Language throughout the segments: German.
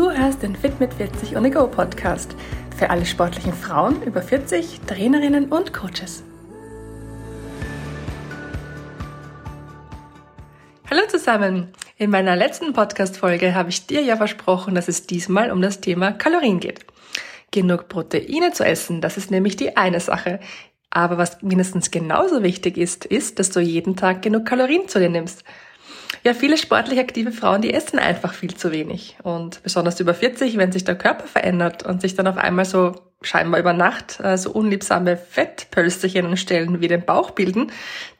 Du hörst den Fit mit 40 on Go Podcast für alle sportlichen Frauen über 40, Trainerinnen und Coaches. Hallo zusammen! In meiner letzten Podcast-Folge habe ich dir ja versprochen, dass es diesmal um das Thema Kalorien geht. Genug Proteine zu essen, das ist nämlich die eine Sache. Aber was mindestens genauso wichtig ist, ist, dass du jeden Tag genug Kalorien zu dir nimmst. Ja, viele sportlich aktive Frauen, die essen einfach viel zu wenig. Und besonders über 40, wenn sich der Körper verändert und sich dann auf einmal so scheinbar über Nacht äh, so unliebsame Fettpölsterchen an Stellen wie den Bauch bilden,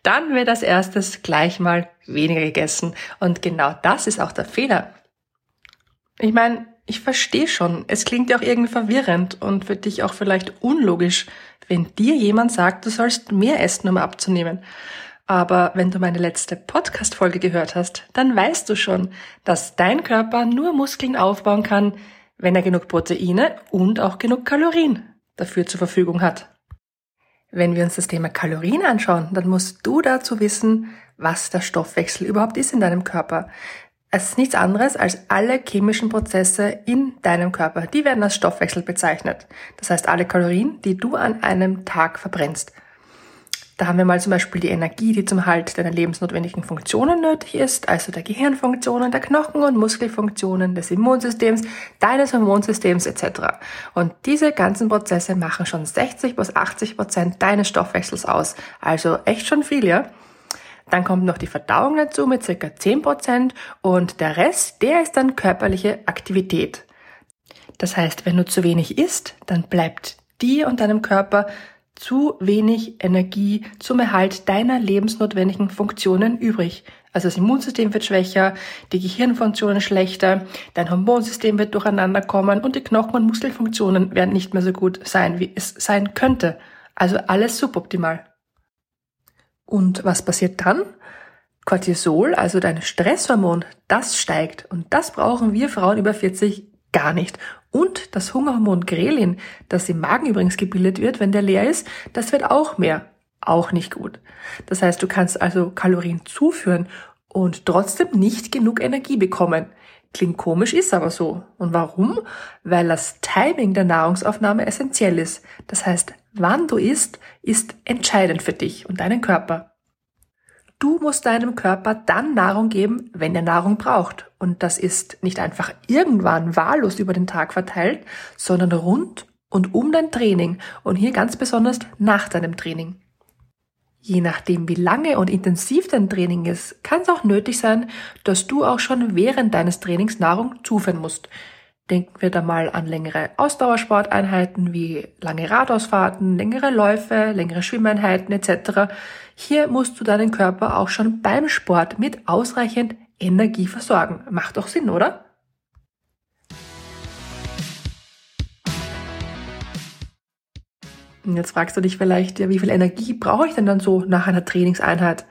dann wird als erstes gleich mal weniger gegessen. Und genau das ist auch der Fehler. Ich meine, ich verstehe schon, es klingt ja auch irgendwie verwirrend und für dich auch vielleicht unlogisch, wenn dir jemand sagt, du sollst mehr essen, um abzunehmen. Aber wenn du meine letzte Podcast-Folge gehört hast, dann weißt du schon, dass dein Körper nur Muskeln aufbauen kann, wenn er genug Proteine und auch genug Kalorien dafür zur Verfügung hat. Wenn wir uns das Thema Kalorien anschauen, dann musst du dazu wissen, was der Stoffwechsel überhaupt ist in deinem Körper. Es ist nichts anderes als alle chemischen Prozesse in deinem Körper. Die werden als Stoffwechsel bezeichnet. Das heißt, alle Kalorien, die du an einem Tag verbrennst. Da haben wir mal zum Beispiel die Energie, die zum Halt deiner lebensnotwendigen Funktionen nötig ist, also der Gehirnfunktionen, der Knochen- und Muskelfunktionen, des Immunsystems, deines Hormonsystems etc. Und diese ganzen Prozesse machen schon 60 bis 80 Prozent deines Stoffwechsels aus. Also echt schon viel, ja? Dann kommt noch die Verdauung dazu mit circa 10 Prozent und der Rest, der ist dann körperliche Aktivität. Das heißt, wenn du zu wenig isst, dann bleibt dir und deinem Körper zu wenig Energie zum Erhalt deiner lebensnotwendigen Funktionen übrig. Also das Immunsystem wird schwächer, die Gehirnfunktionen schlechter, dein Hormonsystem wird durcheinander kommen und die Knochen- und Muskelfunktionen werden nicht mehr so gut sein, wie es sein könnte. Also alles suboptimal. Und was passiert dann? Cortisol, also dein Stresshormon, das steigt. Und das brauchen wir Frauen über 40 gar nicht. Und das Hungerhormon Grelin, das im Magen übrigens gebildet wird, wenn der leer ist, das wird auch mehr. Auch nicht gut. Das heißt, du kannst also Kalorien zuführen und trotzdem nicht genug Energie bekommen. Klingt komisch, ist aber so. Und warum? Weil das Timing der Nahrungsaufnahme essentiell ist. Das heißt, wann du isst, ist entscheidend für dich und deinen Körper. Du musst deinem Körper dann Nahrung geben, wenn er Nahrung braucht. Und das ist nicht einfach irgendwann wahllos über den Tag verteilt, sondern rund und um dein Training und hier ganz besonders nach deinem Training. Je nachdem, wie lange und intensiv dein Training ist, kann es auch nötig sein, dass du auch schon während deines Trainings Nahrung zuführen musst. Denken wir da mal an längere Ausdauersporteinheiten wie lange Radausfahrten, längere Läufe, längere Schwimmeinheiten etc. Hier musst du deinen Körper auch schon beim Sport mit ausreichend Energie versorgen. Macht doch Sinn, oder? Und jetzt fragst du dich vielleicht, ja, wie viel Energie brauche ich denn dann so nach einer Trainingseinheit?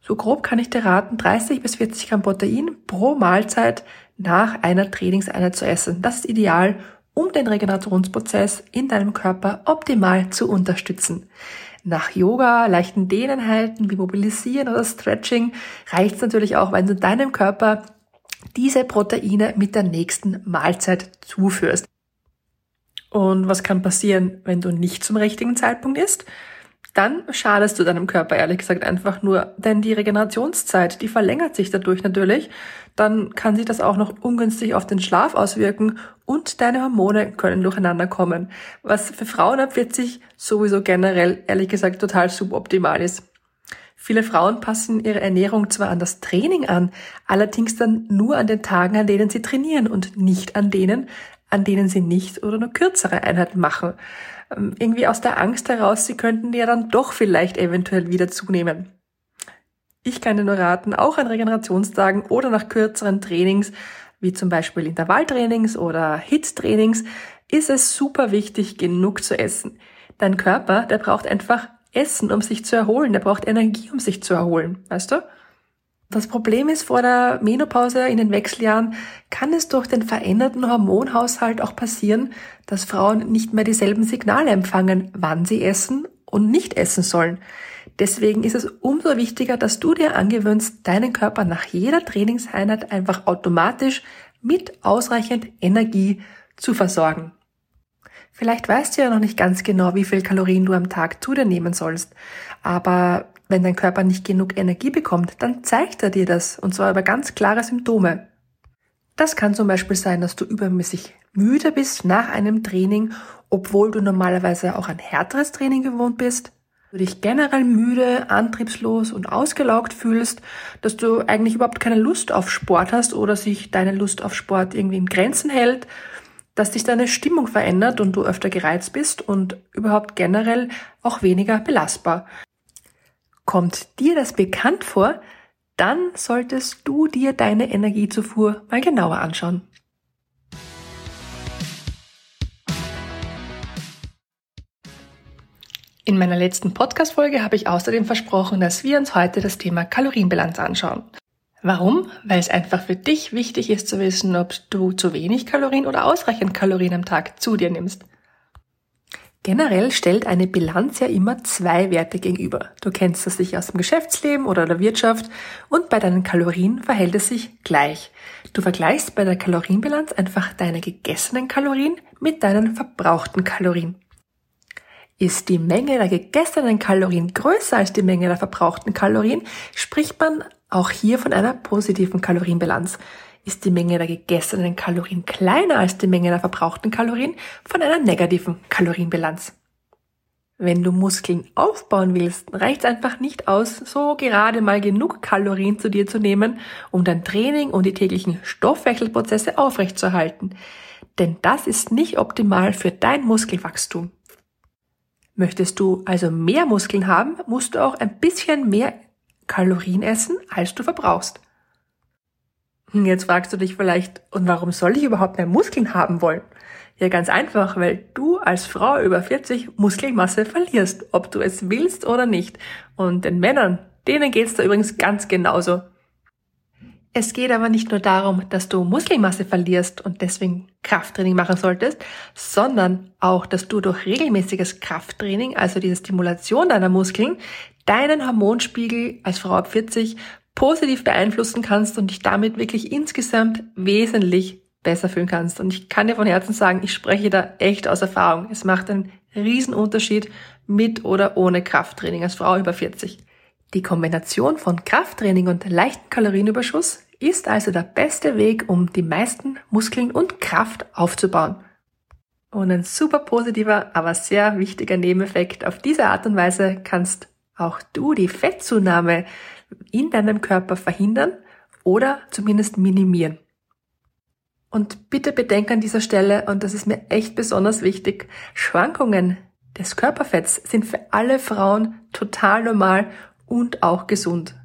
So grob kann ich dir raten, 30 bis 40 Gramm Protein pro Mahlzeit nach einer Trainingseinheit zu essen. Das ist ideal, um den Regenerationsprozess in deinem Körper optimal zu unterstützen. Nach Yoga, leichten Dehneinheiten wie Mobilisieren oder Stretching reicht es natürlich auch, wenn du deinem Körper diese Proteine mit der nächsten Mahlzeit zuführst. Und was kann passieren, wenn du nicht zum richtigen Zeitpunkt isst? Dann schadest du deinem Körper ehrlich gesagt einfach nur. Denn die Regenerationszeit, die verlängert sich dadurch natürlich. Dann kann sich das auch noch ungünstig auf den Schlaf auswirken und deine Hormone können durcheinander kommen. Was für Frauen ab 40 sowieso generell ehrlich gesagt total suboptimal ist. Viele Frauen passen ihre Ernährung zwar an das Training an, allerdings dann nur an den Tagen, an denen sie trainieren und nicht an denen, an denen sie nicht oder nur kürzere Einheiten machen. Ähm, irgendwie aus der Angst heraus, sie könnten ja dann doch vielleicht eventuell wieder zunehmen. Ich kann dir nur raten, auch an Regenerationstagen oder nach kürzeren Trainings, wie zum Beispiel Intervalltrainings oder HIT-Trainings, ist es super wichtig, genug zu essen. Dein Körper, der braucht einfach Essen, um sich zu erholen. Der braucht Energie, um sich zu erholen. Weißt du? Das Problem ist, vor der Menopause in den Wechseljahren kann es durch den veränderten Hormonhaushalt auch passieren, dass Frauen nicht mehr dieselben Signale empfangen, wann sie essen und nicht essen sollen. Deswegen ist es umso wichtiger, dass du dir angewöhnst, deinen Körper nach jeder Trainingseinheit einfach automatisch mit ausreichend Energie zu versorgen. Vielleicht weißt du ja noch nicht ganz genau, wie viel Kalorien du am Tag zu dir nehmen sollst, aber wenn dein Körper nicht genug Energie bekommt, dann zeigt er dir das, und zwar über ganz klare Symptome. Das kann zum Beispiel sein, dass du übermäßig müde bist nach einem Training, obwohl du normalerweise auch ein härteres Training gewohnt bist, du dich generell müde, antriebslos und ausgelaugt fühlst, dass du eigentlich überhaupt keine Lust auf Sport hast oder sich deine Lust auf Sport irgendwie in Grenzen hält, dass sich deine Stimmung verändert und du öfter gereizt bist und überhaupt generell auch weniger belastbar. Kommt dir das bekannt vor, dann solltest du dir deine Energiezufuhr mal genauer anschauen. In meiner letzten Podcast-Folge habe ich außerdem versprochen, dass wir uns heute das Thema Kalorienbilanz anschauen. Warum? Weil es einfach für dich wichtig ist zu wissen, ob du zu wenig Kalorien oder ausreichend Kalorien am Tag zu dir nimmst. Generell stellt eine Bilanz ja immer zwei Werte gegenüber. Du kennst das sicher aus dem Geschäftsleben oder der Wirtschaft und bei deinen Kalorien verhält es sich gleich. Du vergleichst bei der Kalorienbilanz einfach deine gegessenen Kalorien mit deinen verbrauchten Kalorien. Ist die Menge der gegessenen Kalorien größer als die Menge der verbrauchten Kalorien, spricht man auch hier von einer positiven Kalorienbilanz. Ist die Menge der gegessenen Kalorien kleiner als die Menge der verbrauchten Kalorien, von einer negativen Kalorienbilanz. Wenn du Muskeln aufbauen willst, reicht es einfach nicht aus, so gerade mal genug Kalorien zu dir zu nehmen, um dein Training und die täglichen Stoffwechselprozesse aufrechtzuerhalten. Denn das ist nicht optimal für dein Muskelwachstum. Möchtest du also mehr Muskeln haben, musst du auch ein bisschen mehr Kalorien essen, als du verbrauchst. Hm, jetzt fragst du dich vielleicht, und warum soll ich überhaupt mehr Muskeln haben wollen? Ja, ganz einfach, weil du als Frau über 40 Muskelmasse verlierst, ob du es willst oder nicht. Und den Männern, denen geht's da übrigens ganz genauso. Es geht aber nicht nur darum, dass du Muskelmasse verlierst und deswegen Krafttraining machen solltest, sondern auch, dass du durch regelmäßiges Krafttraining, also diese Stimulation deiner Muskeln, deinen Hormonspiegel als Frau ab 40 positiv beeinflussen kannst und dich damit wirklich insgesamt wesentlich besser fühlen kannst. Und ich kann dir von Herzen sagen, ich spreche da echt aus Erfahrung. Es macht einen riesen Unterschied mit oder ohne Krafttraining als Frau über 40. Die Kombination von Krafttraining und leichten Kalorienüberschuss ist also der beste Weg, um die meisten Muskeln und Kraft aufzubauen. Und ein super positiver, aber sehr wichtiger Nebeneffekt. Auf diese Art und Weise kannst auch du die Fettzunahme in deinem Körper verhindern oder zumindest minimieren. Und bitte bedenk an dieser Stelle, und das ist mir echt besonders wichtig, Schwankungen des Körperfetts sind für alle Frauen total normal und auch gesund.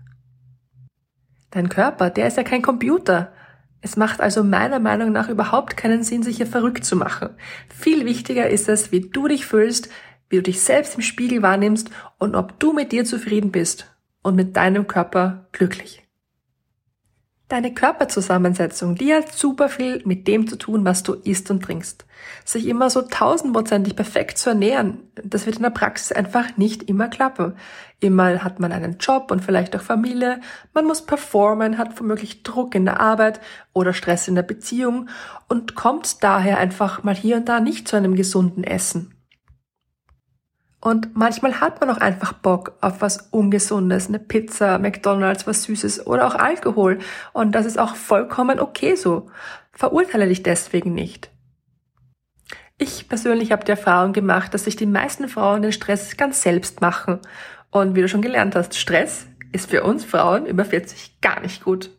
Dein Körper, der ist ja kein Computer. Es macht also meiner Meinung nach überhaupt keinen Sinn, sich hier verrückt zu machen. Viel wichtiger ist es, wie du dich fühlst, wie du dich selbst im Spiegel wahrnimmst und ob du mit dir zufrieden bist und mit deinem Körper glücklich. Deine Körperzusammensetzung, die hat super viel mit dem zu tun, was du isst und trinkst. Sich immer so tausendprozentig perfekt zu ernähren, das wird in der Praxis einfach nicht immer klappen. Immer hat man einen Job und vielleicht auch Familie, man muss performen, hat womöglich Druck in der Arbeit oder Stress in der Beziehung und kommt daher einfach mal hier und da nicht zu einem gesunden Essen. Und manchmal hat man auch einfach Bock auf was Ungesundes, eine Pizza, McDonald's, was Süßes oder auch Alkohol. Und das ist auch vollkommen okay so. Verurteile dich deswegen nicht. Ich persönlich habe die Erfahrung gemacht, dass sich die meisten Frauen den Stress ganz selbst machen. Und wie du schon gelernt hast, Stress ist für uns Frauen über 40 gar nicht gut.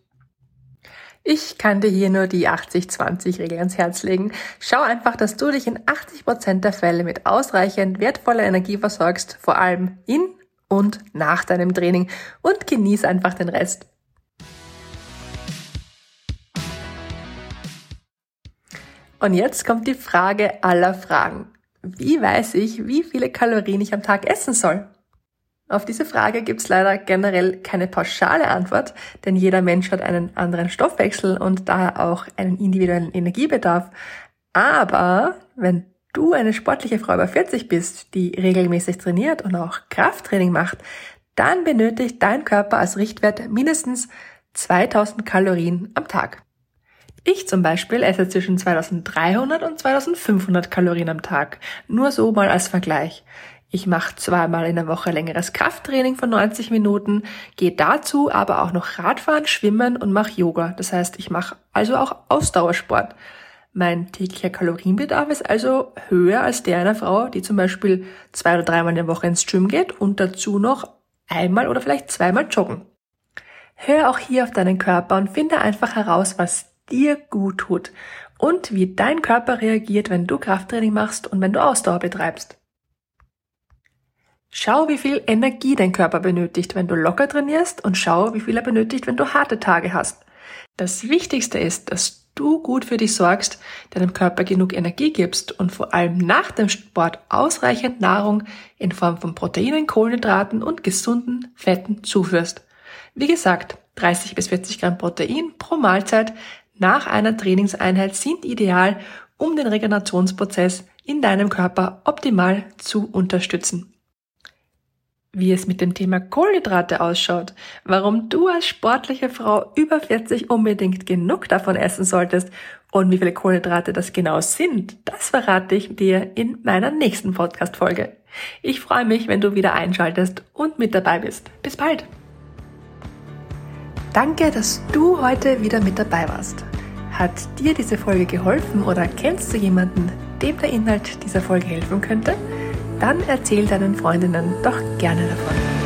Ich kann dir hier nur die 80-20-Regel ans Herz legen. Schau einfach, dass du dich in 80 Prozent der Fälle mit ausreichend wertvoller Energie versorgst, vor allem in und nach deinem Training und genieß einfach den Rest. Und jetzt kommt die Frage aller Fragen. Wie weiß ich, wie viele Kalorien ich am Tag essen soll? Auf diese Frage gibt es leider generell keine pauschale Antwort, denn jeder Mensch hat einen anderen Stoffwechsel und daher auch einen individuellen Energiebedarf. Aber wenn du eine sportliche Frau über 40 bist, die regelmäßig trainiert und auch Krafttraining macht, dann benötigt dein Körper als Richtwert mindestens 2000 Kalorien am Tag. Ich zum Beispiel esse zwischen 2300 und 2500 Kalorien am Tag. Nur so mal als Vergleich. Ich mache zweimal in der Woche längeres Krafttraining von 90 Minuten, gehe dazu aber auch noch Radfahren, Schwimmen und mache Yoga. Das heißt, ich mache also auch Ausdauersport. Mein täglicher Kalorienbedarf ist also höher als der einer Frau, die zum Beispiel zwei oder dreimal in der Woche ins Gym geht und dazu noch einmal oder vielleicht zweimal joggen. Hör auch hier auf deinen Körper und finde einfach heraus, was dir gut tut und wie dein Körper reagiert, wenn du Krafttraining machst und wenn du Ausdauer betreibst. Schau, wie viel Energie dein Körper benötigt, wenn du locker trainierst und schau, wie viel er benötigt, wenn du harte Tage hast. Das Wichtigste ist, dass du gut für dich sorgst, deinem Körper genug Energie gibst und vor allem nach dem Sport ausreichend Nahrung in Form von Proteinen, Kohlenhydraten und gesunden Fetten zuführst. Wie gesagt, 30 bis 40 Gramm Protein pro Mahlzeit nach einer Trainingseinheit sind ideal, um den Regenerationsprozess in deinem Körper optimal zu unterstützen wie es mit dem Thema Kohlenhydrate ausschaut, warum du als sportliche Frau über 40 unbedingt genug davon essen solltest und wie viele Kohlenhydrate das genau sind, das verrate ich dir in meiner nächsten Podcast-Folge. Ich freue mich, wenn du wieder einschaltest und mit dabei bist. Bis bald! Danke, dass du heute wieder mit dabei warst. Hat dir diese Folge geholfen oder kennst du jemanden, dem der Inhalt dieser Folge helfen könnte? Dann erzähl deinen Freundinnen doch gerne davon.